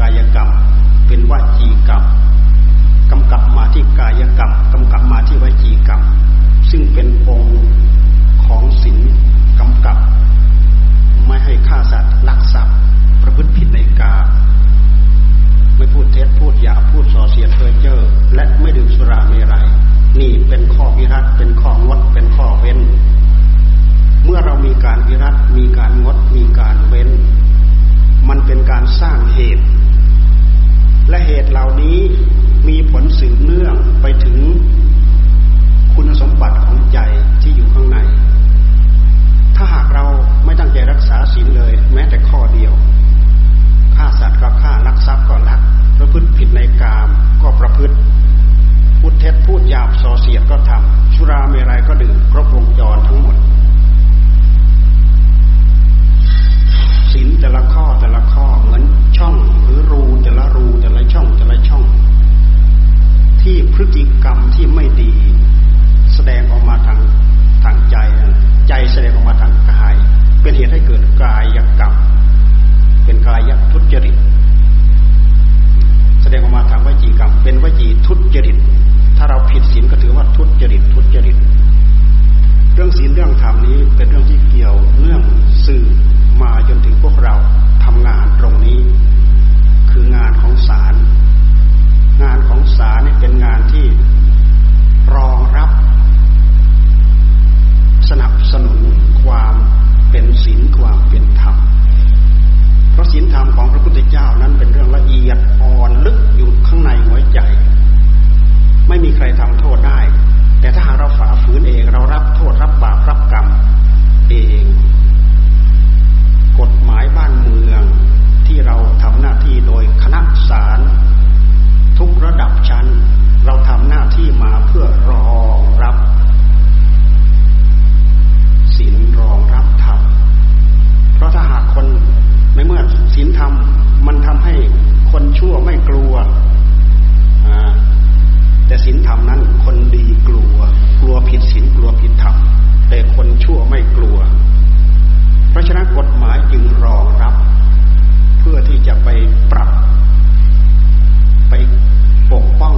กายกรรม เป็นวจีกรรมกำกับมาที่กายกรรมกำกับมาที่วจีกรรม ซึ่งเป็นองค์ของศีลกำกับ ไม่ให้ฆ่าสัตว์ลักทรัพย์ ประพฤติผิดในกาไม่พูดเท็จพูดหยาพูดส่อเสียดเพ้อเจ้อและไม่ดื่มสุราเมรัยนี่เป็นข้อวิรัตเป็นข้องดเป็นข้อเว้น เมื่อเรามีการวิรัตมีการงดมีการเว้น มันเป็นการสร้างเหตุ และเหตุเหล่านี้มีผลสืบเนื่องไปถึงคุณสมบัติของใจที่อยู่ข้างใน ถ้าหากเราไม่ตั้งใจรักษาศีลเลย แม้แต่ข้อเดียว ฆ่าสัตว์ก็ฆ่าลักทรัพย์ก็ลักประพฤติผิดในกามก็ประพฤติพูดเท็จพูดหยาบส่อเสียดก็ทำสุราเมรัยก็ดื่มครบวงจรทั้งหมดศีลแต่ละข้อแต่ละข้อเหมือน ช่องหรือรูแต่ละรูแต่ละช่องแต่ละช่อง ที่พฤติกรรมที่ไม่ดี แสดงออกมาทางทางใจ ใจแสดงออกมาทางกาย เป็นเหตุให้เกิดกายกรรมเป็นกายทุจริต แสดงออกมาทางวจีกรรม เป็นวจีทุจริต ถ้าเราผิดศีลก็ถือว่าทุจริตทุจริต เรื่องศีลเรื่องธรรมนี้เป็นเรื่องที่เกี่ยวเนื่องสื่อมาจนถึงพวกเรา ทำงานตรงนี้ คืองานของศาลงานของศาลนี่เป็นงานที่รองรับ สนับสนุนความเป็นศีลความเป็นธรรมเพราะศีลธรรมของพระพุทธเจ้านั้นเป็นเรื่องละเอียดอ่อนลึกอยู่ข้างในหัวใจ ไม่มีใครทำโทษได้ แต่ถ้าหากเราฝ่าฝืนเองเรารับโทษรับบาปรับกรรมเอง กฎหมายบ้านเมือง ที่เราทำหน้าที่โดยคณะศาลทุกระดับชั้น เราทำหน้าที่มาเพื่อรองรับศีลรองรับธรรมเพราะถ้าหากคนในเมื่อศีลธรรมมันทำให้คนชั่วไม่กลัวแต่ศีลธรรมนั้นคนดีกลัว กลัวผิดศีลกลัวผิดธรรมแต่คนชั่วไม่กลัว เพราะฉะนั้นกฎหมายจึงรองรับ เพื่อที่จะไปปรับ ไปปกป้อง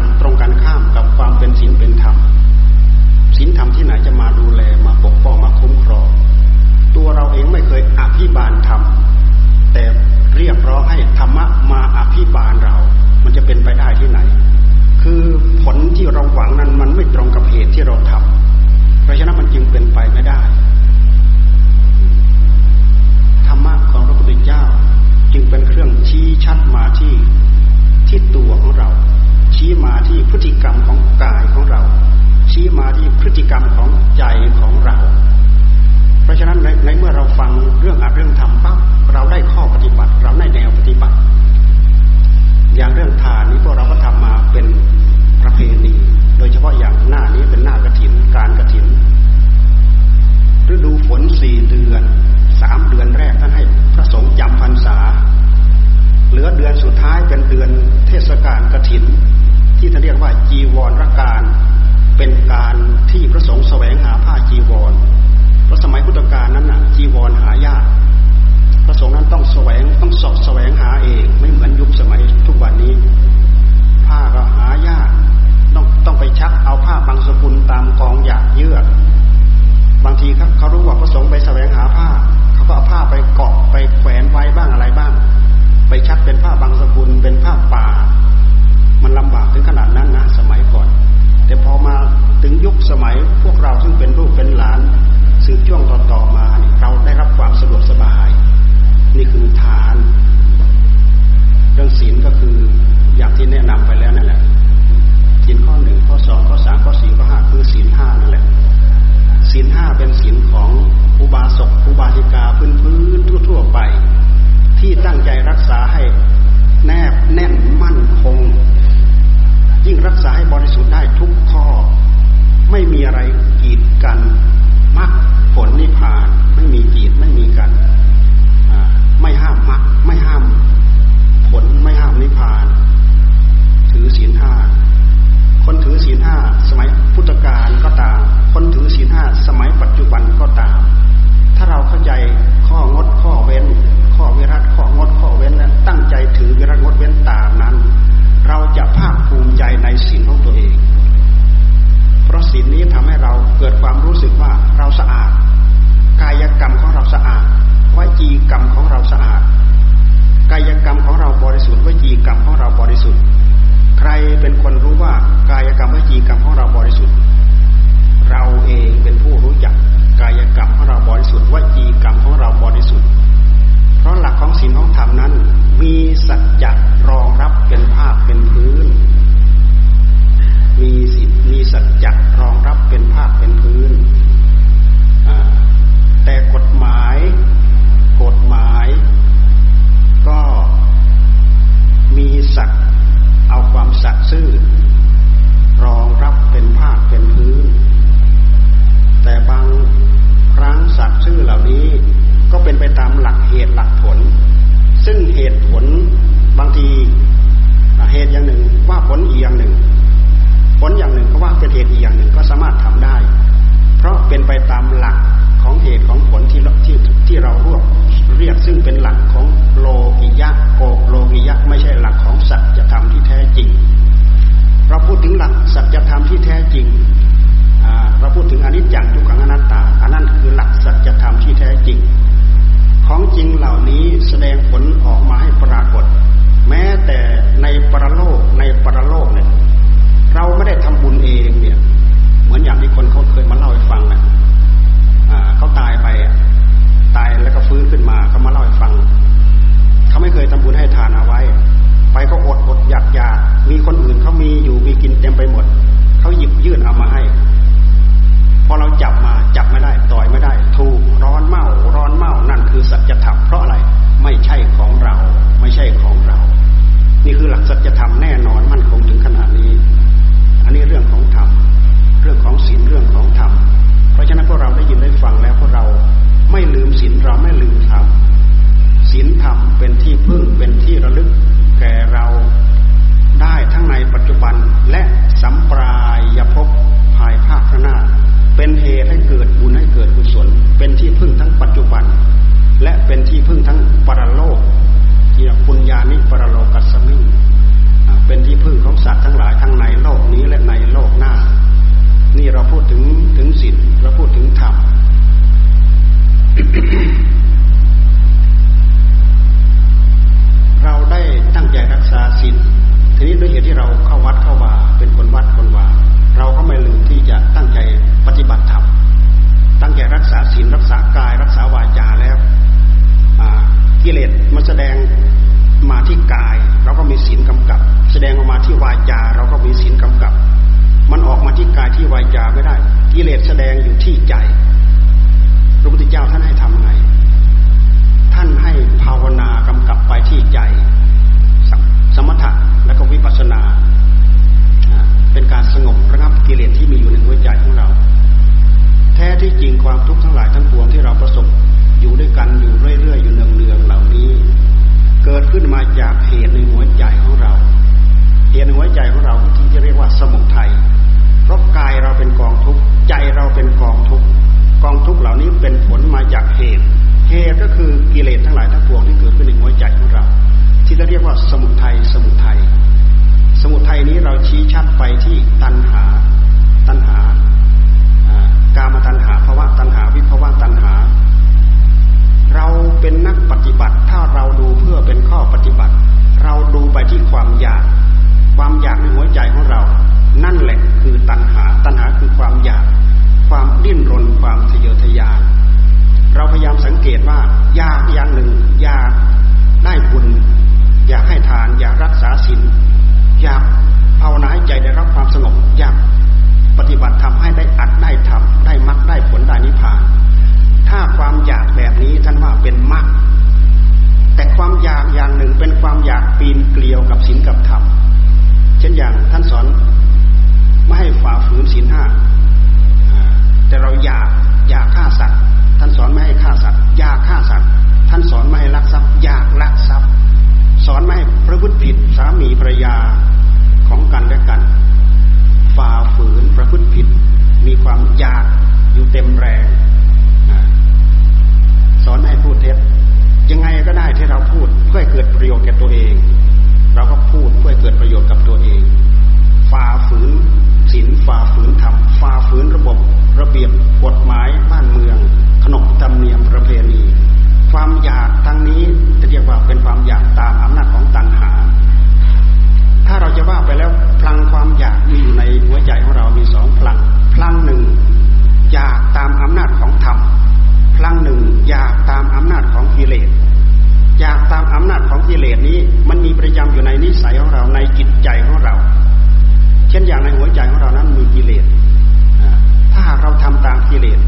มตรงกันข้ามกับความเป็นศีลเป็นธรรมศีลธรรมที่ไหนจะมาดูแลมาปกป้องมาคุ้มครองตัวเราเองไม่เคยอภิบาลธรรมแต่เรียกร้องให้ธรรมะมาอภิบาลเรา มันจะเป็นไปได้ที่ไหน คือผลที่เราหวังนั้นมันไม่ตรงกับเหตุที่เราทำเพราะฉะนั้นมันจึงเป็นไปไม่ได้ธรรมะของพระพุทธเจ้าจึงเป็นเครื่องชี้ชัดมาที่ที่ตัวของเรา ชี้มาที่พฤติกรรมของกายของเรา ชี้มาที่พฤติกรรมของใจของเรา เพราะฉะนั้นในในเมื่อเราฟังเรื่องอัดเรื่องทำปั๊บเราได้ข้อปฏิบัติ เราได้แนวปฏิบัติ อย่างเรื่องทานนี้พวกเราก็ทำมาเป็นประเพณีโดยเฉพาะอย่างหน้านี้เป็นหน้ากระถินการกระถินฤดูฝนสี่เดือนสามเดือนแรกท่านให้พระสงฆ์จำพรรษา เหลือเดือนสุดท้ายเป็นเดือนเทศกาลกระถิน ที่ท่านเรียกว่าจีวรรการ เป็นการที่พระสงฆ์แสวงหาผ้าจีวรเพราะสมัยพุทธกาลนั้นน่ะจีวรหายากพระสงฆ์นั้นต้องแสวงต้องสอบแสวงหาเอง ไม่เหมือนยุคสมัยทุกวันนี้ ผ้าก็หายากต้องต้องไปชักเอาผ้าบางสกุลตามกองหยาดเยื่อบางทีครับเขารู้ว่าพระสงฆ์ไปแสวงหาผ้า เขาก็เอาผ้าไปเกาะไปแขวนไว้บ้างอะไรบ้าง ไปชักเป็นผ้าบางสกุลเป็นผ้าป่า มันลำบากถึงขนาดนั้นนะสมัยก่อน แต่พอมาถึงยุคสมัยพวกเราซึ่งเป็นลูกเป็นหลาน สืบช่วงต่อๆมาเราได้รับความสะดวกสบาย นี่คือทาน เรื่องศีลก็คืออย่างที่แนะนำไปแล้วนั่นแหละศีลข้อหนึ่งข้อสองข้อสามข้อสี่ข้อห้าคือศีลห้านั่นแหละศีลห้าเป็นศีลของอุบาสกอุบาสิกาพื้นพื้นทั่วๆไป ที่ตั้งใจรักษาให้แนบแน่นมั่นคง ยิ่งรักษาให้บริสุทธิ์ได้ทุกข้อ ไม่มีอะไรกีดกันมรรคผลนิพพาน ไม่มีกีดไม่มีกันไม่ห้ามมรรคไม่ห้ามผลไม่ห้ามนิพพาน ถือศีลห้าคนถือศีลห้าสมัยพุทธกาลก็ตาม คนถือศีลห้าสมัยปัจจุบันก็ตาม ถ้าเราเข้าใจข้องดข้อเว้น ข้อวิรัตข้องดข้อเว้นและตั้ง สะอาด กายกรรมของเราบริสุทธิ์วจีกรรมของเราบริสุทธิ์ ใครเป็นคนรู้ว่ากายกรรมวจีกรรมของเราบริสุทธิ์ เราเองเป็นผู้รู้จักกายกรรมของเราบริสุทธิ์วจีกรรมของเราบริสุทธิ์ เพราะหลักของศีลของธรรมนั้น มีสัจจะรองรับเป็นภาพเป็นพื้น มีสิทธิมีสัจจะรองรับเป็นภาพเป็นพื้นแต่กฎหมาย กฎหมาย ก็มีสัตว์เอาความสัตย์ซื่อรองรับเป็นภาคเป็นพื้น แต่บางครั้งสัตว์ซื่อเหล่านี้ก็เป็นไปตามหลักเหตุหลักผล ซึ่งเหตุผลบางทีเหตุอย่างหนึ่งว่าผลอีกอย่างหนึ่ง ผลอย่างหนึ่งก็ว่าเป็นเหตุอีกอย่างหนึ่งก็สามารถทำได้ เพราะเป็นไปตามหลัก ของเหตุของผลที่ที่ที่เรารวบเรียกซึ่งเป็นหลักของโลกิยะโกโลกิยะไม่ใช่หลักของสัจธรรมที่แท้จริง เราพูดถึงหลักสัจธรรมที่แท้จริงเราพูดถึงอนิจจังทุกขังอนัตตาอันนั้นคือหลักสัจธรรมที่แท้จริง ของจริงเหล่านี้แสดงผลออกมาให้ นี่เราพูดถึงถึงศีลเราพูดถึงธรรมเราได้ตั้งใจรักษาศีลทีนี้ด้วยเหตุที่เราเข้าวัดเข้าว่าเป็นคนวัดคนว่าเราก็ไม่ลืมที่จะตั้งใจปฏิบัติธรรมตั้งใจรักษาศีลรักษากายรักษาวาจาแล้วกิเลสมันแสดงมาที่กาย เราก็มีศีลกำกับ แสดงออกมาที่วาจา เราก็มีศีลกำกับ มันออกมาที่กายที่วาจาไม่ได้ กิเลสแสดงอยู่ที่ใจ พระพุทธเจ้าท่านให้ทำไง ท่านให้ภาวนากำกับไปที่ใจ สมถะและก็วิปัสสนา เป็นการสงบระงับกิเลสที่มีอยู่ในหัวใจของเรา แท้ที่จริงความทุกข์ทั้งหลายทั้งปวงที่เราประสบอยู่ด้วยกันอยู่เรื่อยๆอยู่เนืองๆเหล่านี้ เกิดขึ้นมาจากเหตุในหัวใจของเราเหตุในหัวใจของเราที่จะเรียกว่าสมุทัย ราะกายเราเป็นกองทุกข์ใจเราเป็นกองทุกข์กองทุกข์เหล่านี้เป็นผลมาจากเหตุ เหตุก็คือกิเลสทั้งหลายทั้งปวงที่เกิดขึ้นในหัวใจของเรา ที่เราเรียกว่าสมุทัยสมุทัยสมุทัยนี้เราชี้ชัดไปที่ตัณหา ตัณหากามตัณหาภาวะตัณหาวิภาวะตัณหา เราเป็นนักปฏิบัติ ถ้าเราดูเพื่อเป็นข้อปฏิบัติ เราดูไปที่ความอยาก ความอยากในหัวใจของเรา นั่นแหละคือตัณหา ตัณหาคือความอยาก ความดิ้นรน ความทะเยอทะยาน เราพยายามสังเกตว่าอยากอย่างหนึ่งอยากได้บุญอยากให้ทาน อยากรักษาศีลอยากภาวนาให้ใจได้รับความสงบอยากปฏิบัติทำให้ได้อัดได้ทำได้มรรคได้ผลได้นิพพาน ถ้าความอยากแบบนี้ท่านว่าเป็นมรรคแต่ความอยากอย่างหนึ่งเป็นความอยากปีนเกลียวกับศีลกับธรรมเช่นอย่างท่านสอน ไม่ให้ฝ่าฝืนศีลห้าแต่เราอยากอยากฆ่าสัตว์ ท่านสอนไม่ให้ฆ่าสัตว์อยากฆ่าสัตว์ ท่านสอนไม่ให้ลักทรัพย์อยากลักทรัพย์ สอนไม่ให้ประพฤติผิดสามีภรรยาของกันและกัน ฝ่าฝืนประพฤติผิด มีความอยากอยู่เต็มแรงสอนให้พูดเท็จยังไงก็ได้ที่เราพูดเพื่อเกิดประโยชน์แก่ตัวเอง เราก็พูดเพื่อเกิดประโยชน์กับตัวเอง ฝ่าฝืน ศีลฝ่าฝืนธรรมฝ่าฝืนระบบระเบียบกฎหมายบ้านเมือง ขนบธรรมเนียมประเพณี ความอยากทั้งนี้จะเรียกว่าเป็นความอยากตามอำนาจของตัณหา ถ้าเราจะว่าไปแล้วพลังความอยากมีอยู่ในหัวใจของเรามีสองพลังพลังหนึ่งอยากตามอำนาจของธรรมพลังหนึ่งอยากตามอำนาจของกิเลสอยากตามอำนาจของกิเลสนี้ มันมีประจำอยู่ในนิสัยของเราในจิตใจของเรา เช่นอย่างในหัวใจของเรานั้นมีกิเลสถ้าหากเราทำตามกิเลส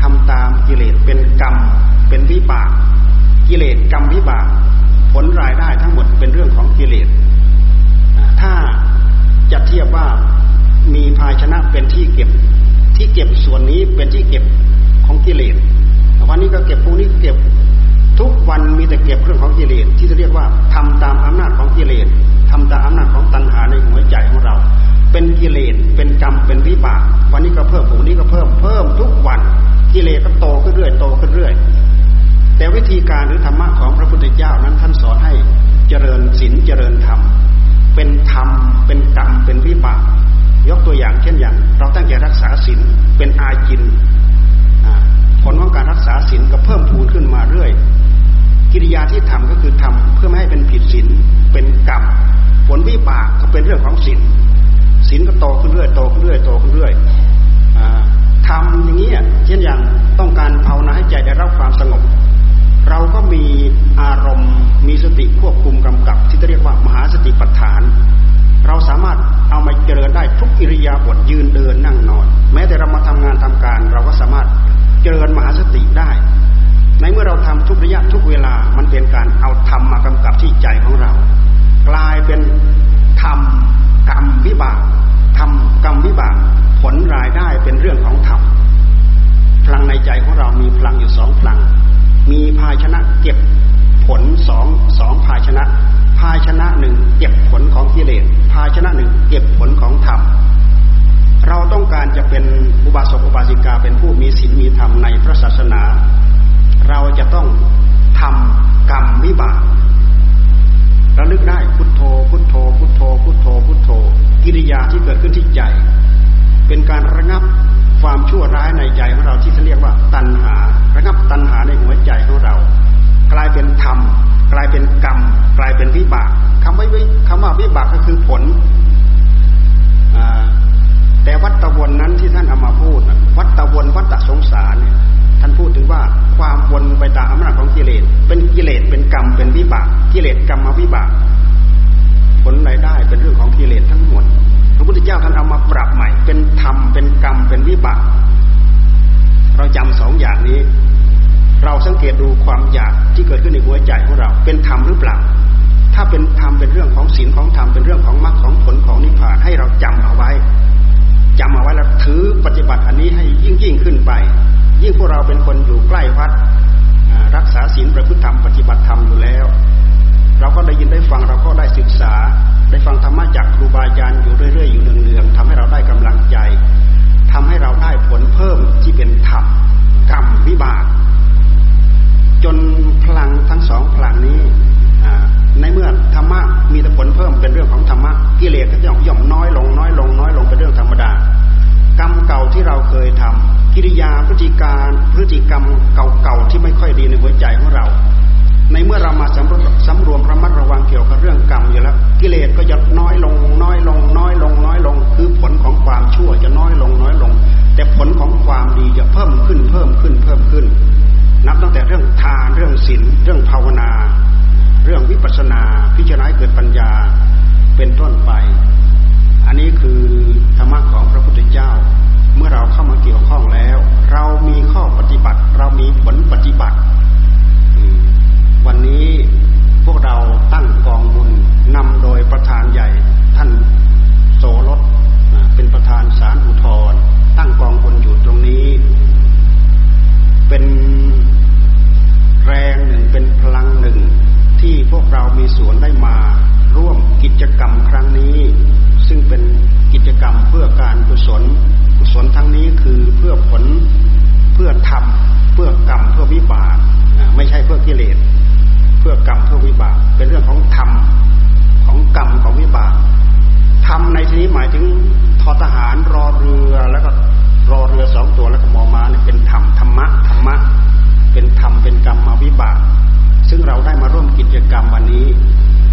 ทำตามกิเลสเป็นกรรมเป็นวิบาก กิเลสกรรมวิบาก ผลรายได้ทั้งหมดเป็นเรื่องของกิเลสถ้าจะเทียบว่ามีภาชนะเป็นที่เก็บที่เก็บส่วนนี้เป็นที่เก็บของกิเลสวันนี้ก็เก็บพรุ่งนี้เก็บทุกวันมีแต่เก็บเรื่องของกิเลสที่จะเรียกว่าทำตามอำนาจของกิเลส ทำตามอำนาจของตัณหาในหัวใจของเรา เป็นกิเลสเป็นกรรมเป็นวิบาก วันนี้ก็เพิ่มพรุ่งนี้ก็เพิ่มเพิ่มทุกวันกิเลสก็โตขึ้นเรื่อยโตขึ้นเรื่อยแต่วิธีการหรือธรรมะของพระพุทธเจ้านั้นท่านสอนให้เจริญศีลเจริญธรรมเป็นธรรมเป็นกรรมเป็นวิบาก ยกตัวอย่างเช่นอย่าง เราตั้งใจรักษาศีลเป็นอาจินผลของการรักษาศีลก็เพิ่มพูนขึ้นมาเรื่อย กิริยาที่ทำก็คือทำเพื่อไม่ให้เป็นผิดศีลเป็นกรรมผลวิบากก็เป็นเรื่องของศีลศีลก็โตขึ้นเรื่อยโตขึ้นเรื่อยโตขึ้นเรื่อยทำอย่างนี้เช่นอย่างต้องการภาวนาให้ใจได้รับความสงบ เราก็มีอารมณ์มีสติควบคุมกำกับ ที่เรียกว่ามหาสติปัฏฐาน เราสามารถเอามาเจริญได้ทุกอิริยาบถยืนเดินนั่งนอน แม้แต่เรามาทำงานทำการ เราก็สามารถเจริญมหาสติได้ ในเมื่อเราทำทุกระยะทุกเวลา มันเป็นการเอาธรรมมากำกับที่ใจของเรา กลายเป็นธรรมกรรมวิบากทำกรรมวิบาก ผลรายได้เป็นเรื่องของธรรมพลังในใจของเรามีพลังอยู่สองพลัง มีภาชนะเก็บผลสองสองภาชนะ ภาชนะหนึ่งเก็บผลของกิเลสภาชนะหนึ่งเก็บผลของธรรมเราต้องการจะเป็นอุบาสกอุบาสิกาเป็นผู้มีศีลมีธรรมในพระศาสนา เราจะต้องทำกรรมวิบากระลึกได้พุทโธ พุทโธ พุทโธ พุทโธ พุทโธ กิริยาที่เกิดขึ้นที่ใจ เป็นการระงับความชั่วร้ายในใจของเราที่เขาเรียกว่า ตัณหา ระงับตัณหาในหัวใจของเรา กลายเป็นธรรม กลายเป็นกรรม กลายเป็นวิบากคำว่าคำว่าวิบากก็คือผลแต่วัตวนนั้นที่ท่านเอามาพูดวัตวนวัตสงสารเนี่ย ท่านพูดถึงว่าความวนไปตามอำนาจของกิเลส เป็นกิเลสเป็นกรรมเป็นวิบากกิเลสกรรมวิบาก ผลรายได้เป็นเรื่องของกิเลสทั้งหมดพระพุทธเจ้าท่านเอามาปรับใหม่ เป็นธรรมเป็นกรรมเป็นวิบากเราจำสองอย่างนี้ เราสังเกตดูความอยากที่เกิดขึ้นในหัวใจของเราเป็นธรรมหรือเปล่า ถ้าเป็นธรรมเป็นเรื่องของศีลของธรรมเป็นเรื่องของมรรคของผลของนิพพานให้เราจำเอาไว้จำเอาไว้แล้วถือปฏิบัติอันนี้ให้ยิ่งยิ่งขึ้นไป ยิ่งพวกเราเป็นคนอยู่ใกล้วัดรักษาศีลประพฤติธรรมปฏิบัติธรรมอยู่แล้ว เราก็ได้ยินได้ฟังเราก็ได้ศึกษา ได้ฟังธรรมะจากครูบาอาจารย์อยู่เรื่อยๆอยู่เนืองๆทำให้เราได้กำลังใจทำให้เราได้ผลเพิ่มที่เป็นธรรมกรรมวิบาก จนพลังทั้งสองพลังนี้ในเมื่อธรรมะมีแต่ผลเพิ่มเป็นเรื่องของธรรมะกิเลสก็ย่อมน้อยลงน้อยลงน้อยลงเป็นเรื่องธรรมดา กรรมเก่าที่เราเคยทำกิริยาพฤติการพฤติกรรมเก่าๆที่ไม่ค่อยดีในหัวใจของเรา ในเมื่อเรามาสำรวจสำรวมระมัดระวังเกี่ยวกับเรื่องกรรมอยู่แล้ว กิเลสก็จะน้อยลง น้อยลง น้อยลง น้อยลง คือผลของความชั่วจะน้อยลงน้อยลง แต่ผลของความดีจะเพิ่มขึ้นเพิ่มขึ้นเพิ่มขึ้น นับตั้งแต่เรื่องทานเรื่องศีลเรื่องภาวนา เรื่องวิปัสสนา พิจารณาเกิดปัญญาเป็นต้นไป อันนี้คือธรรมะของพระพุทธเจ้า เมื่อเราเข้ามาเกี่ยวข้องแล้ว เรามีข้อปฏิบัติ เรามีผลปฏิบัติ วันนี้พวกเราตั้งกองบุญนำโดยประธานใหญ่ท่านโสรสเป็นประธานสารอุทธรตั้งกองบุญอยู่ตรงนี้ เป็นแรงหนึ่งเป็นพลังหนึ่งที่พวกเรามีส่วนได้มาร่วมกิจกรรมครั้งนี้ ซึ่งเป็นกิจกรรมเพื่อการกุศล กุศลทั้งนี้คือเพื่อผลเพื่อทำเพื่อกรรมเพื่อวิบากไม่ใช่เพื่อกิเลส เพื่อกรรมเพื่อวิบาก เป็นเรื่องของธรรมของกรรมของวิบากธรรมในที่นี้หมายถึงทอทหารรอเรือแล้วก็รอเรือสองตัวแล้วก็มอมาเนี่ยเป็นธรรมธรรมะธรรมะเป็นธรรมเป็นกรรมมาวิบาก ซึ่งเราได้มาร่วมกิจกรรมวันนี้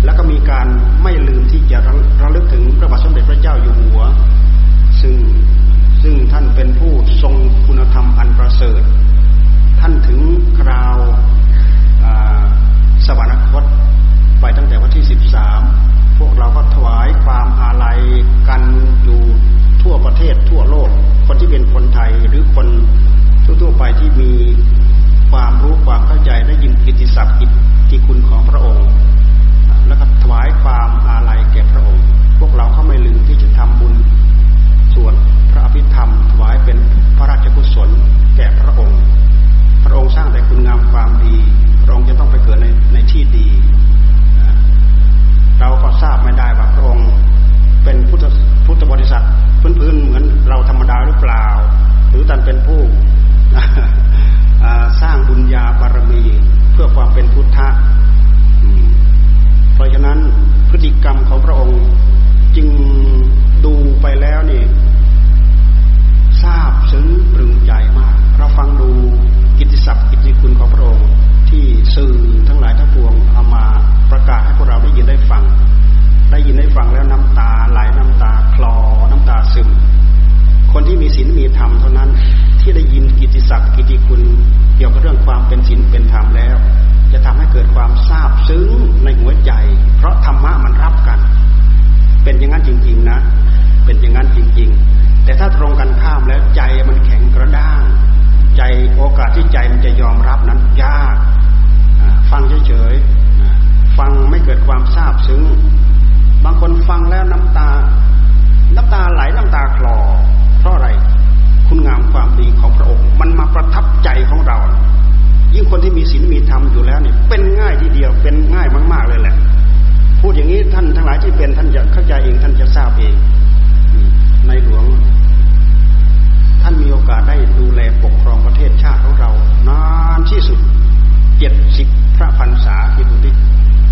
แล้วก็มีการไม่ลืมที่จะระลึกถึงพระบาทสมเด็จพระเจ้าอยู่หัว ซึ่งซึ่งท่านเป็นผู้ทรงคุณธรรมอันประเสริฐ ท่านถึง ราะธรรมะมันรับกัน เป็นอย่างนั้นจริง ๆ นะ เป็นอย่างนั้นจริง ๆ แต่ถ้าตรงกันข้ามแล้วใจมันแข็งกระด้าง ใจโอกาสที่ใจมันจะยอมรับนั้นยากฟังเฉยๆฟังไม่เกิดความซาบซึ้ง บางคนฟังแล้วน้ำตา น้ำตาไหลน้ำตาคลอ เพราะอะไร คุณงามความดีของพระองค์ มันมาประทับใจของเรา ยิ่งคนที่มีศีลมีธรรมอยู่แล้วเนี่ยเป็นง่ายทีเดียวเป็นง่ายมาก ๆเลยแหละ พูดอย่างนี้ท่านทั้งหลายที่เป็นท่านจะเข้าใจเองท่านจะทราบเอง ในหลวง ท่านมีโอกาสได้ดูแลปกครองประเทศชาติของเรา นานที่สุดเจ็ดสิบพระพรรษาที่ดูที่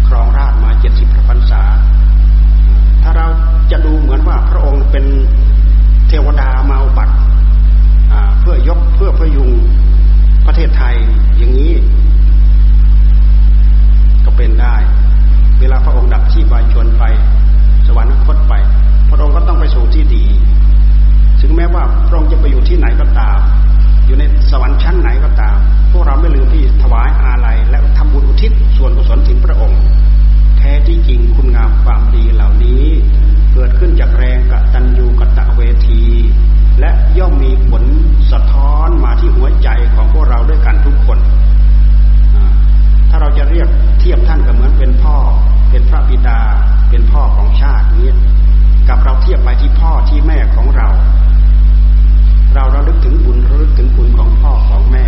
ครองราชมาเจ็ดสิบพระพรรษา ถ้าเราจะดูเหมือนว่าพระองค์เป็นเทวดามาอุบัติเพื่อยกเพื่อพยุงประเทศไทยอย่างนี้ ก็เป็นได้ เวลาพระองค์ดับที่บายชนไป สวรรคตไป พระองค์ก็ต้องไปสู่ที่ดี ถึงแม้ว่าพระองค์จะไปอยู่ที่ไหนก็ตาม อยู่ในสวรรค์ชั้นไหนก็ตาม พวกเราไม่ลืมที่ถวายอาลัยและทำบุญอุทิศส่วนกุศลถึงพระองค์ แท้ที่จริงคุณงามความดีเหล่านี้ เกิดขึ้นจากแรงกตัญญูกตะเวที และย่อมมีผลสะท้อนมาที่หัวใจของพวกเราด้วยกันทุกคน ถ้าเราจะเรียกเทียบท่านก็เหมือนเป็นพ่อ เป็นพระบิดา เป็นพ่อของชาตินี้กับเราเทียบไปที่พ่อที่แม่ของเรา เราเราลึกถึงบุญระลึกถึงคุณของพ่อของแม่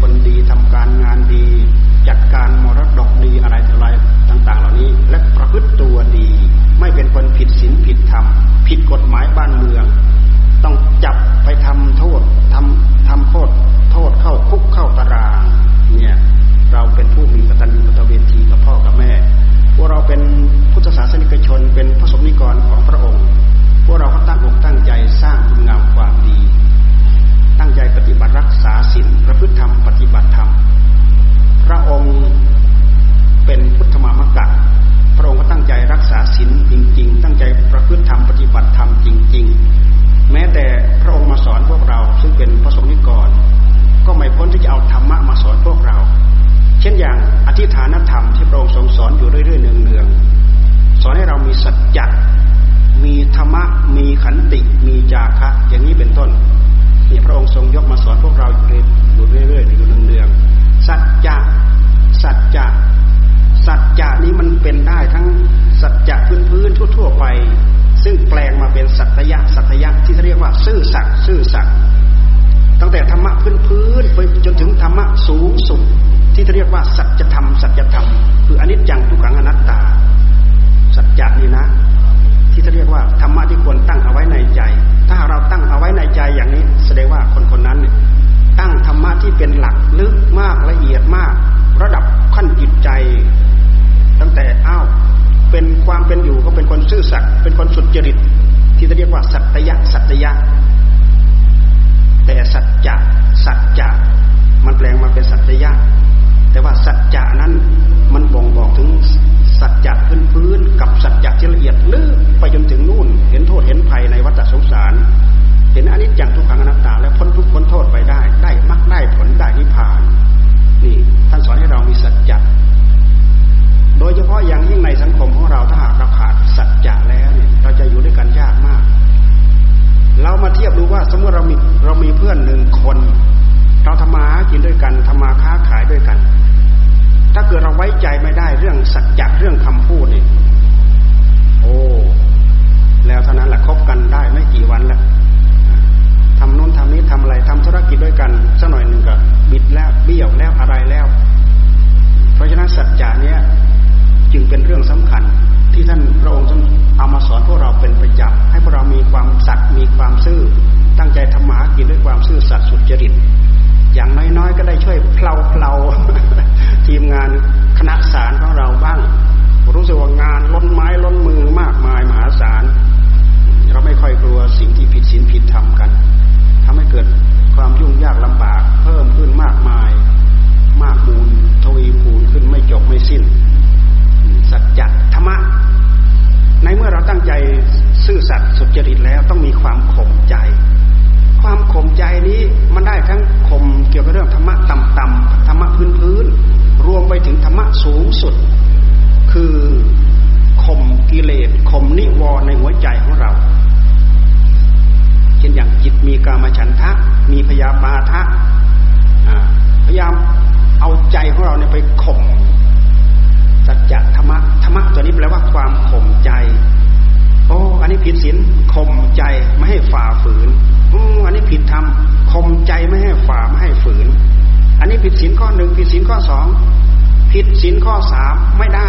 คนดีทำการงานดี จัดการมรดกดีอะไรอะไรต่าง ๆ เหล่านี้ และประพฤติตัวดี ไม่เป็นคนผิดศีลผิดธรรม ผิดกฎหมายบ้านเมือง ต้องจับไปทำโทษทำทำโทษโทษเข้าคุกเข้าตารางเนี่ยเราเป็นผู้มีกตัญญูกตเวทีกับพ่อกับแม่พวกเราเป็นพุทธศาสนิกชนเป็นพระสมนิกรของพระองค์พวกเราก็ตั้งอกตั้งใจสร้างคุณงามความดี ตั้งใจปฏิบัติ รักษาศีลประพฤติธรรมปฏิบัติธรรม พระองค์เป็นพุทธมามกะพระองค์ก็ตั้งใจรักษาศีลจริง ๆ ตั้งใจประพฤติธรรมปฏิบัติธรรมจริง ๆ แม้แต่พระองค์มาสอนพวกเราซึ่งเป็นพระสงฆ์นิกร ก็ไม่พ้นที่จะเอาธรรมะมาสอนพวกเรา เช่นอย่างอธิฐานธรรมที่พระองค์ทรงสอนอยู่เรื่อยๆเนืองๆสอนให้เรามีสัจจะมีธรรมะมีขันติ มีจาคะ อย่างนี้เป็นต้น นี่พระองค์ทรงยกมาสอนพวกเราอยู่เรื่อยๆอยู่เนืองๆสัจจะสัจจะสัจจะนี้มันเป็นได้ทั้งสัจจะพื้นๆทั่ว ๆ ไป ซึ่งแปลงมาเป็นสัตยะสัตยะที่เรียกว่า ซื่อสัตย์ซื่อสัตย์ตั้งแต่ธรรมะพื้นๆไปจนถึงธรรมะสูงสุดที่เรียกว่าสัจธรรมสัจธรรม คืออนิจจังทุกขังอนัตตา สัจจะนี่นะ ที่เรียกว่าธรรมะที่ควรตั้งเอาไว้ในใจ ถ้าเราตั้งเอาไว้ในใจอย่างนี้ แสดงว่าคนคนนั้นตั้งธรรมะที่เป็นหลักลึกมากละเอียดมาก ระดับขั้นจิตใจ ตั้งแต่อ้าวเป็นความเป็นอยู่ก็เป็นคนซื่อสัตย์เป็นคนสุจริต ที่จะเรียกว่าสัตยะสัตยะ แต่สัจจะสัจจะมันแปลงมาเป็นสัตยะ แต่ว่าสัจจะนั้นมันบ่งบอกถึง สัจจะพื้นพื้นกับสัจจะที่ละเอียดลึกไปจนถึงนู่น เห็นโทษเห็นภัยในวัฏสงสาร เห็นอนิจจังทุกขังอนัตตา และพ้นทุกพ้นโทษไปได้ ได้มรรคได้ผลได้นิพพาน นี่ท่านสอนให้เรามีสัจจะโดยเฉพาะอย่างยิ่งในสังคมของเราถ้าหากเราขาดสัจจะแล้วเนี่ยเราจะอยู่ด้วยกันยากมาก เรามาเทียบดูว่าสมมติเรามีเรามีเพื่อนหนึ่งคน เราทำมาหากินด้วยกันทำมาค้าขายด้วยกัน ถ้าเกิดเราไว้ใจไม่ได้เรื่องสัจจะเรื่องคำพูดนี่โอ้แล้วเท่านั้นแหละคบกันได้ไม่กี่วันแล้วทำนู้นทำนี้ทำอะไรทำธุรกิจด้วยกันสักหน่อยหนึ่งก็บิดแล้วเบี้ยวแล้วอะไรแล้ว เพราะฉะนั้นสัจจะเนี้ยจึงเป็นเรื่องสำคัญที่ท่านพระองค์เอามาสอนพวกเราเป็นประจำให้พวกเรามีความสัตย์มีความซื่อตั้งใจทำมาหากินด้วยความซื่อสัตย์สุจริต อย่างน้อยๆก็ได้ช่วยเพลาเพลาทีมงานคณะสารของเราบ้าง รู้สึกว่างานล้นไม้ล้นมือมากมายมหาศาลเราไม่ค่อยกลัวสิ่งที่ผิดศีลผิดธรรมกันทำให้เกิดความยุ่งยากลำบากเพิ่มขึ้นมากมาย มากมูลทวีคูณขึ้นไม่จบไม่สิ้น สัจจะธรรมะในเมื่อเราตั้งใจซื่อสัตย์สุจริตแล้วต้องมีความข่มใจ ความข่มใจนี้มันได้ทั้งข่มเกี่ยวกับเรื่องธรรมะต่ำๆธรรมะพื้นๆรวมไปถึงธรรมะสูงสุด คือข่มกิเลสข่มนิวรณ์ในหัวใจของเรา เช่นอย่างจิตมีกามฉันทะ มีพยาบาทะพยายามเอาใจของเราเนี่ยไปข่มสัจจะธรรมะธรรมะตัวนี้แปลว่าความข่มใจ โอ้อันนี้ผิดศีลข่มใจไม่ให้ฝ่าฝืนอืมอันนี้ผิดธรรมคมใจไม่ให้ฝ่าไม่ให้ฝืน อันนี้ผิดศีลข้อหนึ่งผิดศีลข้อสองผิดศีลข้อสามไม่ได้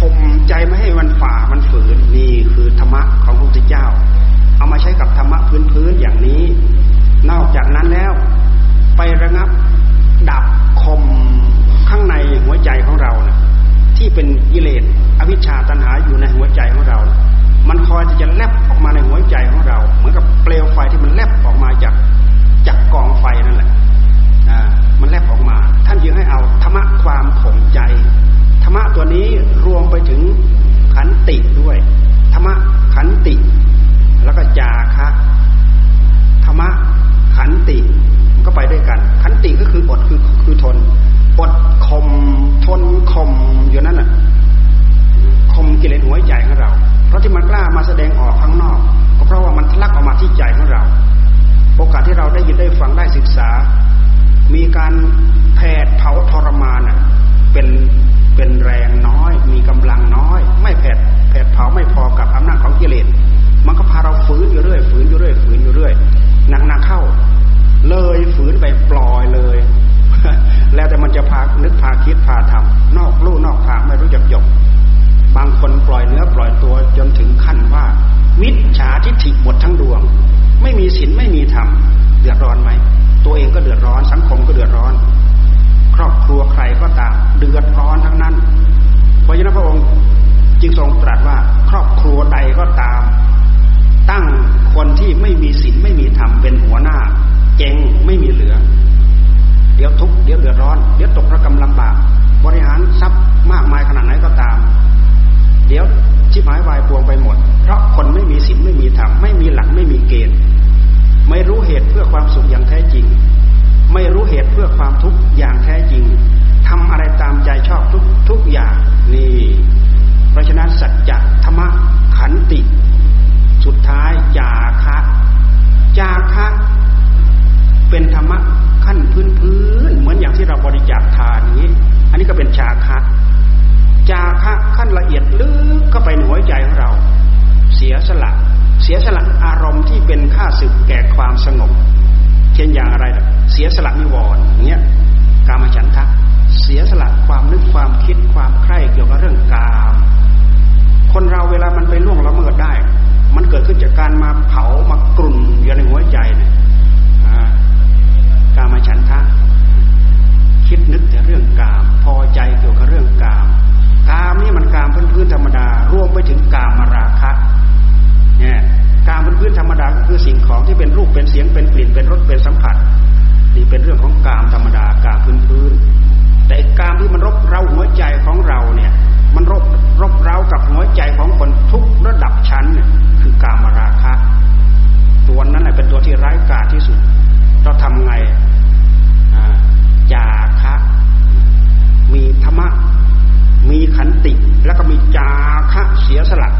คมใจไม่ให้มันฝ่ามันฝืนนี่คือธรรมะของพระพุทธเจ้า เอามาใช้กับธรรมะพื้นๆอย่างนี้ นอกจากนั้นแล้วไประงับดับ ดี๋ยวเดือดร้อน เดี๋ยวตกระกำลำบาก บริหารทรัพย์มากมายขนาดไหนก็ตาม เดี๋ยวชิบหายวายปวงไปหมด เพราะคนไม่มีศีลไม่มีธรรมไม่มีหลักไม่มีเกณฑ์ ไม่รู้เหตุเพื่อความสุขอย่างแท้จริง ไม่รู้เหตุเพื่อความทุกข์อย่างแท้จริงทำอะไรตามใจชอบทุกทุกอย่างนี่เพราะฉะนั้นสัจจะธรรมะขันติ สุดท้ายจาคะจาคะเป็นธรรมะ ขั้นพื้นพื้นเหมือนอย่างที่เราบริจาคทานนี้ อันนี้ก็เป็นจาคะจาคะขั้นละเอียดลึกเข้าไปในหัวใจของเรา เสียสละ เสียสละอารมณ์ที่เป็นค่าศึกแก่ความสงบ เช่นอย่างอะไรเสียสละนิวรณ์เงี้ยกามฉันทะเสียสละความนึกความคิดความใคร่เกี่ยวกับเรื่องกาม คนเราเวลามันไปล่วงละเมิดได้ มันเกิดขึ้นจากการมาเผามากลุ่นอยู่ในหัวใจเนี่ย กามฉันทะ คิดนึกแต่เรื่องกาม พอใจเกี่ยวกับเรื่องกาม กามนี่มันกามพื้นๆธรรมดารวมไปถึงกามมาราคะเนี่ยกามพื้นๆธรรมดาก็คือสิ่งของที่เป็นรูปเป็นเสียงเป็นกลิ่นเป็นรสเป็นสัมผัสนี่เป็นเรื่องของกามธรรมดากามพื้นๆแต่กามที่มันรบเราหัวใจของเราเนี่ย มันรบรบเร้ากับหัวใจของคนทุกระดับชั้นเนี่ยคือกามราคะ ตัวนั้นแหละเป็นตัวที่ร้ายกาจที่สุด เราทำไงจาคะมีธรรมะมีขันติ แล้วก็มีจาคะเสียสละ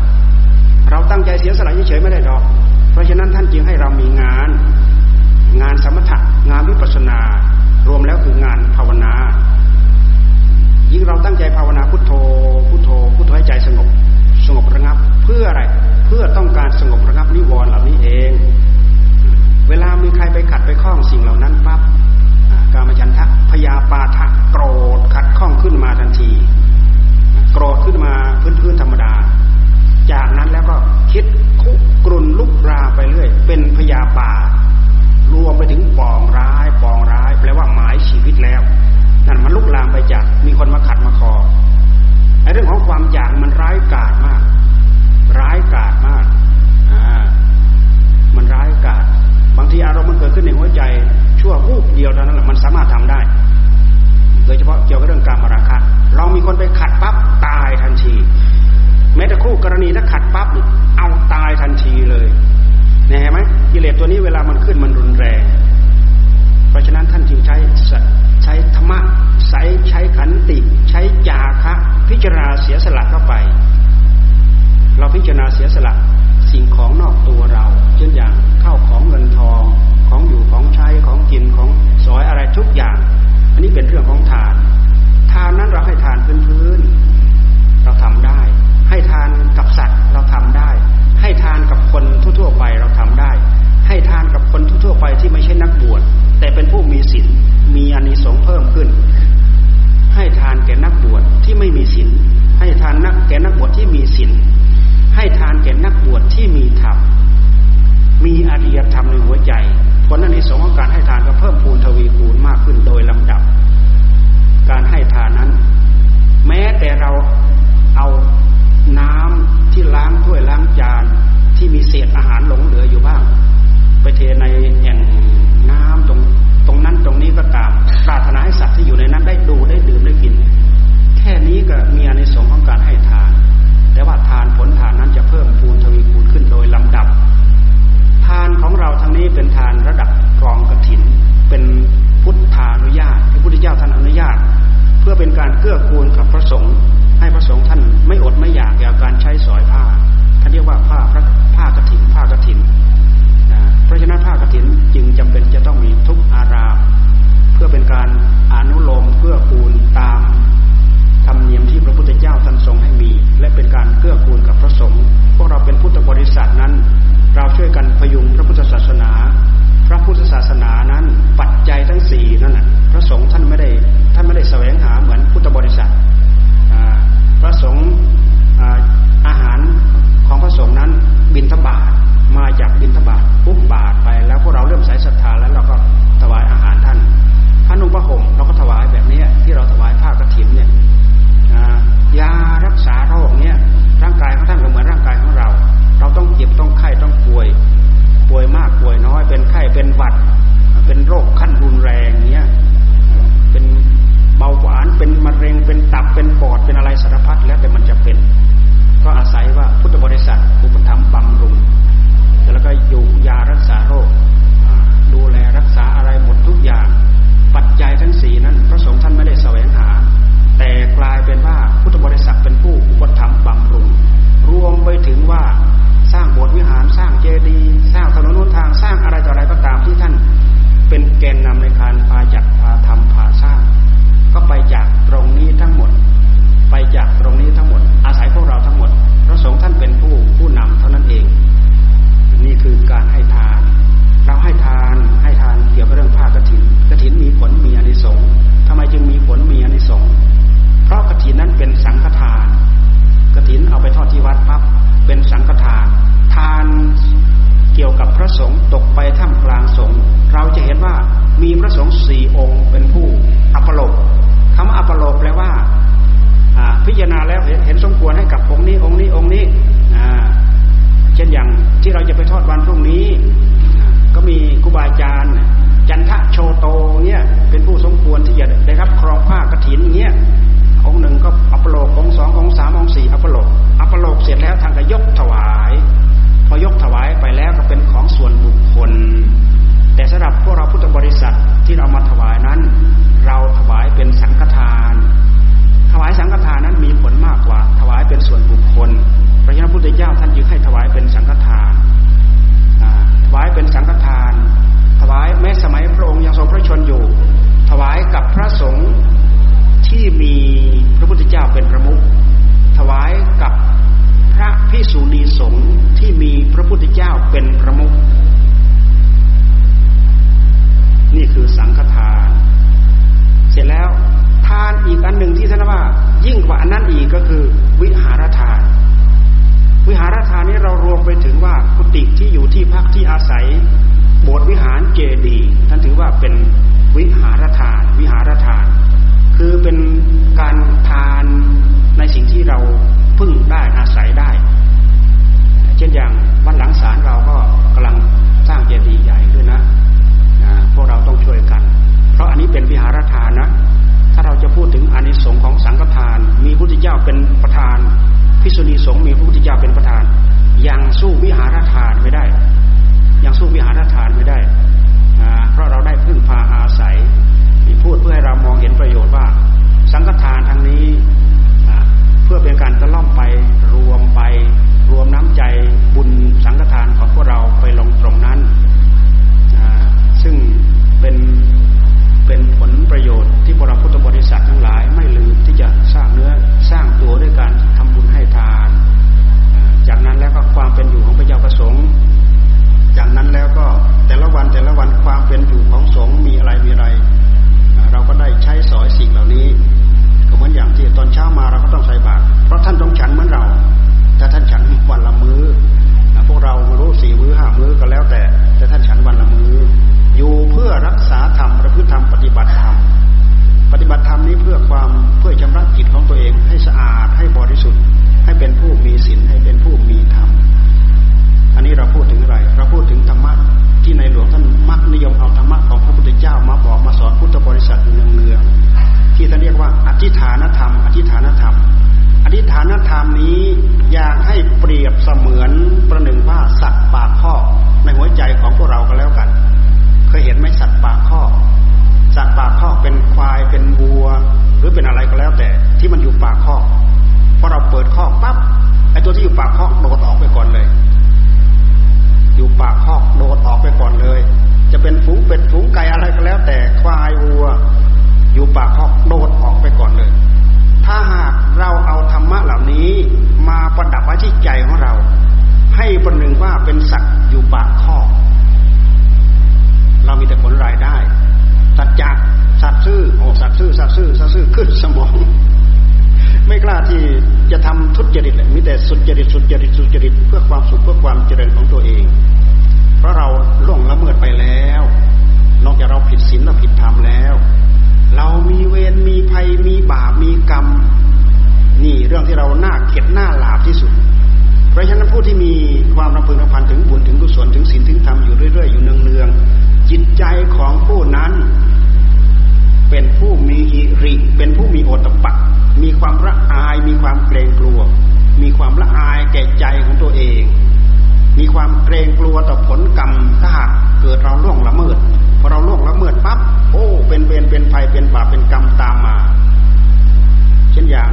เราตั้งใจเสียสละเฉยๆไม่ได้ดอก เพราะฉะนั้นท่านจึงให้เรามีงาน งานสมถะงานวิปัสสนา รวมแล้วคืองานภาวนา ยิ่งเราตั้งใจภาวนาพุทโธ พุทโธ พุทโธให้ใจสงบ สงบระงับ เพื่ออะไร เพื่อต้องการสงบระงับนิวรณ์เหล่านี้เอง เวลามีใครไปขัดไปข้องสิ่งเหล่านั้นปั๊บกามฉันทะพยาปาทะโกรธขัดข้องขึ้นมาทันที โกรธขึ้นมาพื้นๆธรรมดา จากนั้นแล้วก็คิดคุกรุนลุกราไปเรื่อย เป็นพยาปารวมไปถึงปองร้ายปองร้าย แปลว่าหมายชีวิตแล้วนั่นมันลุกลามไปจากมีคนมาขัดมาคอไอ้เรื่องของความอยากมันร้ายกาจมาก ร้ายกาจมากอ่ามันร้ายกาจ บางทีอารมณ์มันเกิดขึ้นในหัวใจ ชั่ววูบเดียวเท่านั้นแหละมันสามารถทำได้ โดยเฉพาะเกี่ยวกับเรื่องการมราคะเรามีคนไปขัดปั๊บตายทันที แม้แต่คู่กรณีถ้าขัดปั๊บเอาตายทันทีเลยเห็นไหมกิเลสตัวนี้เวลามันขึ้นมันรุนแรง เพราะฉะนั้นท่านจึงใช้ใช้ธรรมะใช้ใช้ขันติ ใช้จาคะ พิจารณาเสียสละเข้าไป เราพิจารณาเสียสละ สิ่งของนอกตัวเรา เช่นอย่างข้าวของเงินทองของอยู่ของใช้ของกินของสอยอะไรทุกอย่าง อันนี้เป็นเรื่องของทาน ทานนั้นเราให้ทานพื้นๆเราทำได้ ให้ทานกับสัตว์เราทำได้ ให้ทานกับคนทั่วๆไปเราทำได้ ให้ทานกับคนทั่วๆไปที่ไม่ใช่นักบวชแต่เป็นผู้มีศีลมีอานิสงส์เพิ่มขึ้น ให้ทานแก่นักบวชที่ไม่มีศีลให้ทานนักแก่นักบวชที่มีศีล ให้ทานแก่นักบวชที่มีธรรม มีอริยธรรมในหัวใจ ผลนั้นในสงของการให้ทานก็เพิ่มพูนทวีคูณมากขึ้นโดยลำดับ การให้ทานนั้น แม้แต่เราเอาน้ำที่ล้างถ้วยล้างจานที่มีเศษอาหารหลงเหลืออยู่บ้าง ไปเทในแอ่งน้ำตรงตรงนั้นตรงนี้ก็ตามปรารถนาให้สัตว์ที่อยู่ในนั้นได้ดูได้ดื่มได้กิน แค่นี้ก็มีอานิสงของการให้ทาน แต่ว่าทานผลทานนั้นจะเพิ่มพูนทวีคูณขึ้นโดยลำดับ ทานของเราทั้งนี้เป็นทานระดับกรองกระถิน เป็นพุทธานุญาตที่พุทธเจ้าท่านอนุญาต เพื่อเป็นการเกื้อกูลกับพระสงฆ์ให้พระสงฆ์ท่านไม่อดไม่อยากเกี่ยวกับการใช้สอยผ้าท่านเรียกว่าผ้าพระผ้ากระถินผ้ากระถินเพราะฉะนั้นผ้ากระถินจึงจำเป็นจะต้องมีทุกอาราม เพื่อเป็นการอนุโลมเพื่อกูณตาม ธรรมเนียมที่พระพุทธเจ้าท่านทรงให้มี และเป็นการเกื้อกูลกับพระสงฆ์พวกเราเป็นพุทธบริษัทนั้น เราช่วยกันพยุงพระพุทธศาสนา พระพุทธศาสนานั้นปัจจัยทั้ง ระสงฆ์ตกไปท่ามกลางสงฆ์เราจะเห็นว่ามีพระสงฆ์สี่องค์เป็นผู้อัปโลกคำว่าอัปโลกแปลว่าพิจารณาแล้วเห็นสมควรให้กับองค์นี้องค์นี้องค์นี้เช่นอย่างที่เราจะไปทอดวันพรุ่งนี้ ก็มีครูบาอาจารย์จันทะโชโตเนี่ยเป็นผู้สมควรที่จะได้รับครองผ้ากรถินเนี่ยองค์หนึ่งก็อัปโลกองค์สององค์สามองค์สี่อัปโลกอัปโลกเสร็จแล้วทางก็ยกถวาย ยกถวายไปแล้วก็เป็นของส่วนบุคคล แต่สำหรับพวกเราพุทธบริษัทที่เรามาถวายนั้น เราถวายเป็นสังฆทาน ถวายสังฆทานนั้นมีผลมากกว่า ถวายเป็นส่วนบุคคลพระยาพุทธเจ้าท่านยึดให้ถวายเป็นสังฆทานถวายเป็นสังฆทาน ถวายแม้สมัยพระองค์ยังทรงพระชนอยู่ ถวายกับพระสงฆ์ที่มีพระพุทธเจ้าเป็นประมุขถวายกับ พระพิสุณีสงฆ์ที่มีพระพุทธเจ้าเป็นประมุขนี่คือสังฆทาน เสร็จแล้วทานอีกอันหนึ่งที่ท่านว่า ยิ่งกว่าอันนั้นอีกก็คือ วิหารทาน วิหารทานนี้เรารวมไปถึงว่ากุฏิที่อยู่ที่พักที่อาศัยโบสถ์วิหารเจดีย์ท่านถือว่าเป็นวิหารทาน วิหารทาน คือเป็นการทาน ในสิ่งที่เราพึ่งได้อาศัยได้ เช่นอย่างวันหลังศาลเราก็กำลังสร้างเจดีย์ใหญ่ด้วยนะพวกเราต้องช่วยกัน เพราะอันนี้เป็นวิหารทานนะ ถ้าเราจะพูดถึงอานิสงส์ของสังฆทาน มีพระพุทธเจ้าเป็นประธาน พิษุณีสงฆ์มีพระพุทธเจ้าเป็นประธาน ยังสู้วิหารทานไม่ได้ ยังสู้วิหารทานไม่ได้ เพราะเราได้พึ่งพาอาศัยพูดเพื่อให้เรามองเห็นประโยชน์ว่า สังฆทานทางนี้ เพื่อเป็นการตะล่อมไปรวมไป รวมน้ำใจบุญสังฆทานของพวกเราไปลงตรงนั้น ซึ่งเป็นเป็นผลประโยชน์ที่พวกเราพุทธบริษัททั้งหลายไม่ลืมที่จะสร้างเนื้อสร้างตัวด้วยการทำบุญให้ทาน จากนั้นแล้วก็ความเป็นอยู่ของพระเจ้าประสงค์ จากนั้นแล้วก็แต่ละวันแต่ละวันความเป็นอยู่ของสงฆ์มีอะไรมีอะไร เราก็ได้ใช้สอยสิ่งเหล่านี้ ก็เหมือนอย่างที่ตอนเช้ามาเราก็ต้องใส่บาตรเพราะท่านต้องฉันเหมือนเรา แต่ท่านฉันวันละมือ้อพวกเรารู้สี่มื้อห้ามื้อก็แล้วแต่ แต่ท่านฉันวันละมือ้ออยู่เพื่อรักษาธรรมประพฤติธรรมปฏิบัติธรรมปฏิบัติธรรมนี้เพื่อความเพื่อชำระจิตของตัวเองให้สะอาดให้บริสุทธิ์ ให้เป็นผู้มีศีลให้เป็นผู้มีธรรมอันนี้เราพูดถึงอะไร เราพูดถึงธรรมะที่ในหลวงท่านมักนิยมเอาธรรมะของพระพุทธเจ้ามาบอกมาสอนพุทธบริษัทเนืองๆ ที่ท่านเรียกว่า อธิฐานธรรม อธิฐานธรรม อธิฐานธรรมนี้อยากให้เปรียบเสมือนประหนึ่งว่าสัตว์ปากข้อในหัวใจของพวกเราก็แล้วกัน เคยเห็นไหมสัตว์ปากข้อสัตว์ปากข้อเป็นควายเป็นวัว หรือเป็นอะไรก็แล้วแต่ที่มันอยู่ปากข้อพอเราเปิดข้อปั๊บไอ้ตัวที่อยู่ปากข้อโดดออกไปก่อนเลย อยู่ปากข้อโดดออกไปก่อนเลย จะเป็นฝูงเป็ดฝูงไก่อะไรก็แล้วแต่ควายวัว อยู่ปากข้อโดดออกไปก่อนเลย ถ้าหากเราเอาธรรมะเหล่านี้มาประดับไว้ที่ใจของเรา ให้ประหนึ่งว่าเป็นสัตว์อยู่ปากข้อเรามีแต่ผลรายได้สัจจะสัตว์ซื่อโอ้สัตว์ซื่อสัตว์ซื่อสัตว์ซื่อขึ้นสมอง ไม่กล้าที่จะทำทุจริตเลยมีแต่สุจริตสุจริตสุจริตเพื่อความสุขเพื่อความเจริญของตัวเอง เพราะเราล่วงละเมิดไปแล้ว นอกจากเราผิดศีลเราผิดธรรมแล้ว เรามีเวรมีภัยมีบาปมีกรรม นี่เรื่องที่เราหน้าเก็บหน้าหลาบที่สุด เพราะฉะนั้นผู้ที่มีความรำพึงรำพันถึงบุญถึงกุศลถึงศีลถึงธรรมอยู่เรื่อยๆอยู่เนืองๆจิตใจของผู้นั้น เป็นผู้มีหิริ เป็นผู้มีโอตปะมีความละอาย มีความเกรงกลัว มีความละอายแก่ใจของตัวเอง มีความเกรงกลัวต่อผลกรรมถ้าหากเกิดเราล่วงละเมิดพอเราล่วงละเมิดปั๊บโอ้ เป็นเวรเป็นภัยเป็นบาปเป็นกรรมตามมา เช่นอย่าง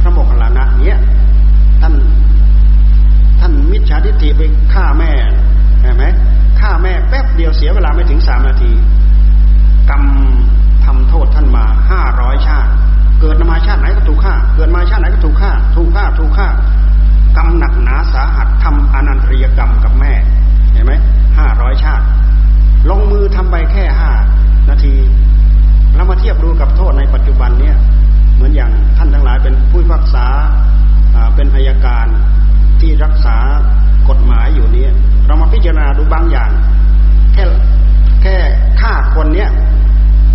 พระโมคคัลลานะเนี้ยท่านท่านมิจฉาทิฏฐิไปฆ่าแม่เห็นไหมฆ่าแม่แป๊บเดียวเสียเวลาไม่ถึงสามนาที กรรมทำโทษท่านมาห้าร้อยชาติ เกิดมาชาติไหนก็ถูกฆ่า เกิดมาชาติไหนก็ถูกฆ่า ถูกฆ่าถูกฆ่า หนักหนาสาหัสทำอนันตริยกรรมกับแม่ เห็นไหมห้าร้อยชาติ ลงมือทำไปแค่ห้านาที แล้วมาเทียบดูกับโทษในปัจจุบันเนี่ยเหมือนอย่างท่านทั้งหลายเป็นผู้พักษาเป็นพยาการที่รักษากฎหมายอยู่นี้เรามาพิจารณาดูบางอย่าง แค่แค่ฆ่าคนเนี่ย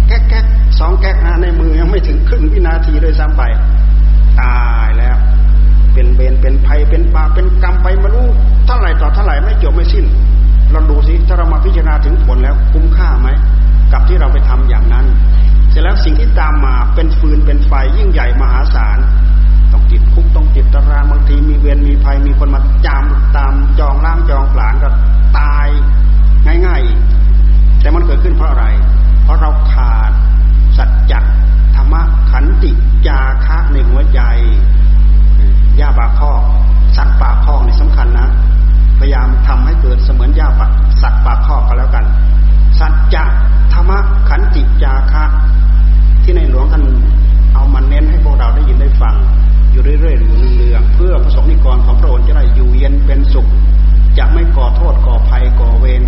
แก๊กแก๊กสองแก๊กในมือยังไม่ถึงครึ่งวินาทีเลยซ้ำไป ตายแล้ว เป็นเบนเป็นภัยเป็นปาเป็นกรรมไปไม่รู้เท่าไหร่ต่อเท่าไหร่ไม่จบไม่สิ้นเราดูสิถ้าเรามาพิจารณาถึงผลแล้วคุ้มค่าไหมกับที่เราไปทำอย่างนั้น เสร็จแล้วสิ่งที่ตามมาเป็นฟืนเป็นไฟยิ่งใหญ่มหาศาลต้องติดคุกต้องติดตารางบางทีมีเวรมีภัยมีคนมาจามตามจองล่างจองผลานก็ตายง่ายๆ แต่มันเกิดขึ้นเพราะอะไร เพราะเราขาดสัจจะธรรมะขันติจาคะในหัวใจ ย่าปากข้อสัตว์ปากข้อนี่สำคัญนะ พยายามทำให้เกิดเสมือนย่าปากสัตว์ปากข้อก็แล้วกัน สัจจะธรรมขันติจาคะ ที่ในหลวงท่านเอามาเน้นให้พวกเราได้ยินได้ฟัง อยู่เรื่อยๆอยู่เรืองๆเพื่อประสงค์นิกรของพระองค์จะได้อยู่เย็นเป็นสุขจะไม่ก่อโทษก่อภัยก่อเวร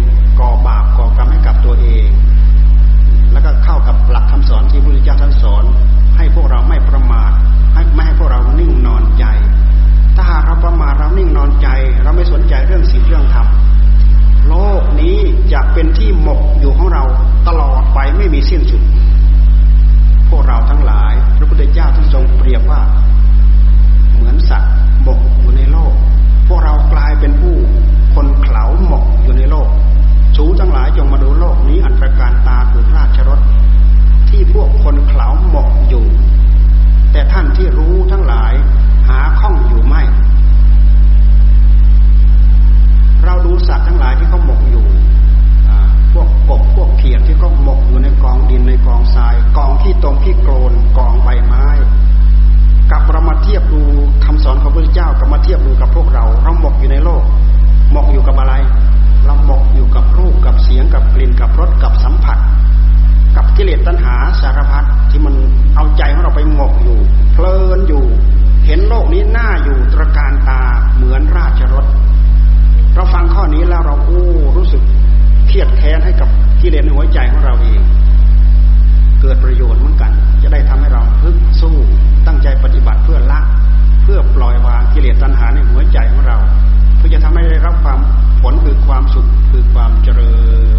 คือความเจริ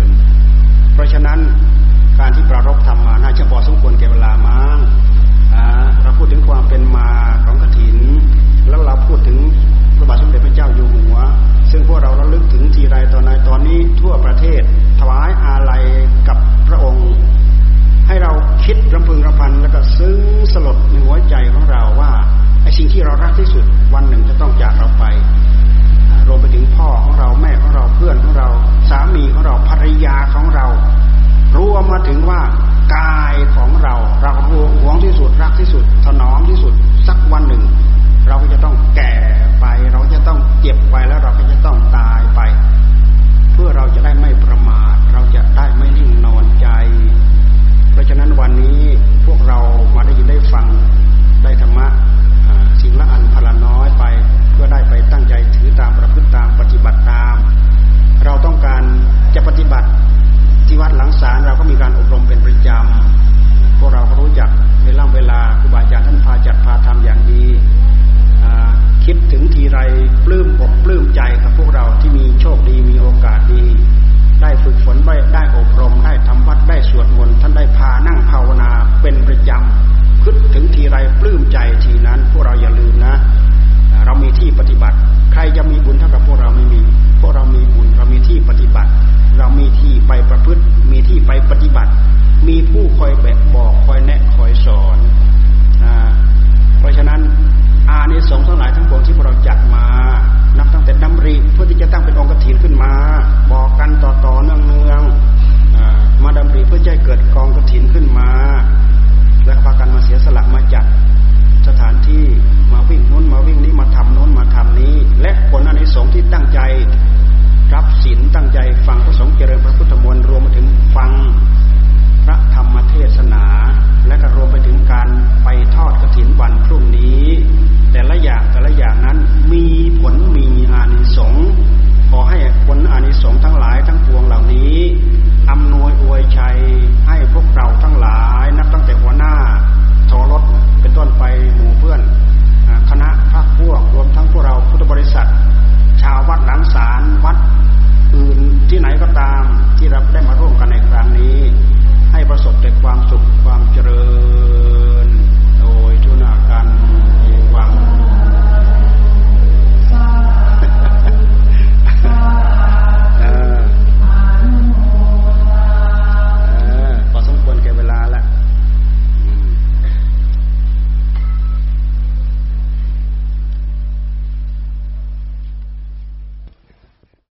ญ เพราะฉะนั้นการที่ปรารบธรรมมาน่าจะพอสมควรแก่เวลามั้งเราพูดถึงความเป็นมาของกถิน แล้วเราพูดถึงพระบาทสมเด็จพระเจ้าอยู่หัว ซึ่งพวกเราระลึกถึงทีไรตอนไหนตอนนี้ทั่วประเทศถวายอาลัยกับพระองค์ ให้เราคิดรำพึงรำพันแล้วก็ซึ้งสลดในหัวใจของเราว่าไอ้สิ่งที่เรารักที่สุดวันหนึ่งจะต้องจากเราไป รวมไปถึงพ่อของเราแม่ของเราเพื่อนของเรา สามีของเราภรรยาของเรา รวมมาถึงว่ากายของเราเราหวงที่สุดรักที่สุด ถนอมที่สุดสักวันหนึ่ง เราก็จะต้องแก่ไป เราจะต้องเจ็บไปแล้วเราก็จะต้องตายไป เพื่อเราจะได้ไม่ประมาท เราจะได้ไม่นิ่งนอนใจ เพราะฉะนั้นวันนี้พวกเรามาได้ยินได้ฟังได้ธรรมะสิ่งละอันพละน้อยไป เพื่อได้ไปตั้ง ใจถือตามประพฤติตามปฏิบัติตาม เราต้องการจะปฏิบัติที่วัดหลังศาลเราก็มีการอบรมเป็นประจำพวกเราก็รู้จักเวลาเวลาครูบาอาจารย์ท่านพาจัดพาทำอย่างดีคิดถึงทีไรปลื้มอกปลื้มใจกับพวกเราที่มีโชคดีมีโอกาสดี ได้ฝึกฝนได้ได้อบรมได้ทำวัดได้สวดมนต์ท่านได้พานั่งภาวนาเป็นประจำคิดถึงทีไรปลื้มใจทีนั้น พวกเราอย่าลืมนะ เรามีที่ปฏิบัติ ใครจะมีบุญเท่ากับพวกเราไม่มี พวกเรามีบุญเรามีที่ปฏิบัติ เรามีที่ไปประพฤติ มีที่ไปปฏิบัติ มีผู้คอยแบกบอกคอยแนะคอยสอนนะเพราะฉะนั้นอานิสงส์ทั้งหลายทั้งปวงที่พวกเราจัดมา นับตั้งแต่ดำริเพื่อที่จะตั้งเป็นองค์กฐินขึ้นมา บอกกันต่อต่อเนื่องเนืองมาดำริเพื่อจะเกิดกองกฐินขึ้นมา แล้วพากันมาเสียสละมาจัด สถานที่มาวิ่งนู้นมาวิ่งนี้มาทำนู้นมาทำนี้ และผลอานิสงที่ตั้งใจ รับศีลตั้งใจฟังพระสงฆ์เจริญพระพุทธมนต์รวมมาถึงฟังพระธรรมเทศนา และก็รวมไปถึงการไปทอดกระถินวันพรุ่งนี้ แต่ละอย่างแต่ละอย่างนั้นมีผลมีอานิสงส์ขอให้ผลอานิสงส์ทั้งหลายทั้งปวงเหล่านี้อำนวยอวยชัยให้พวกเราทั้งหลายนับตั้งแต่หัวหน้าทอรถ ต้นไปหมู่เพื่อนคณะพรรคพวกรวมทั้งพวกเราพุทธบริษัท ชาววัดหลังสารวัดอื่นที่ไหนก็ตามที่เราได้มาร่วมกันในครั้งนี้ ให้ประสบแต่ความสุขความเจริญ โดยทุนาการ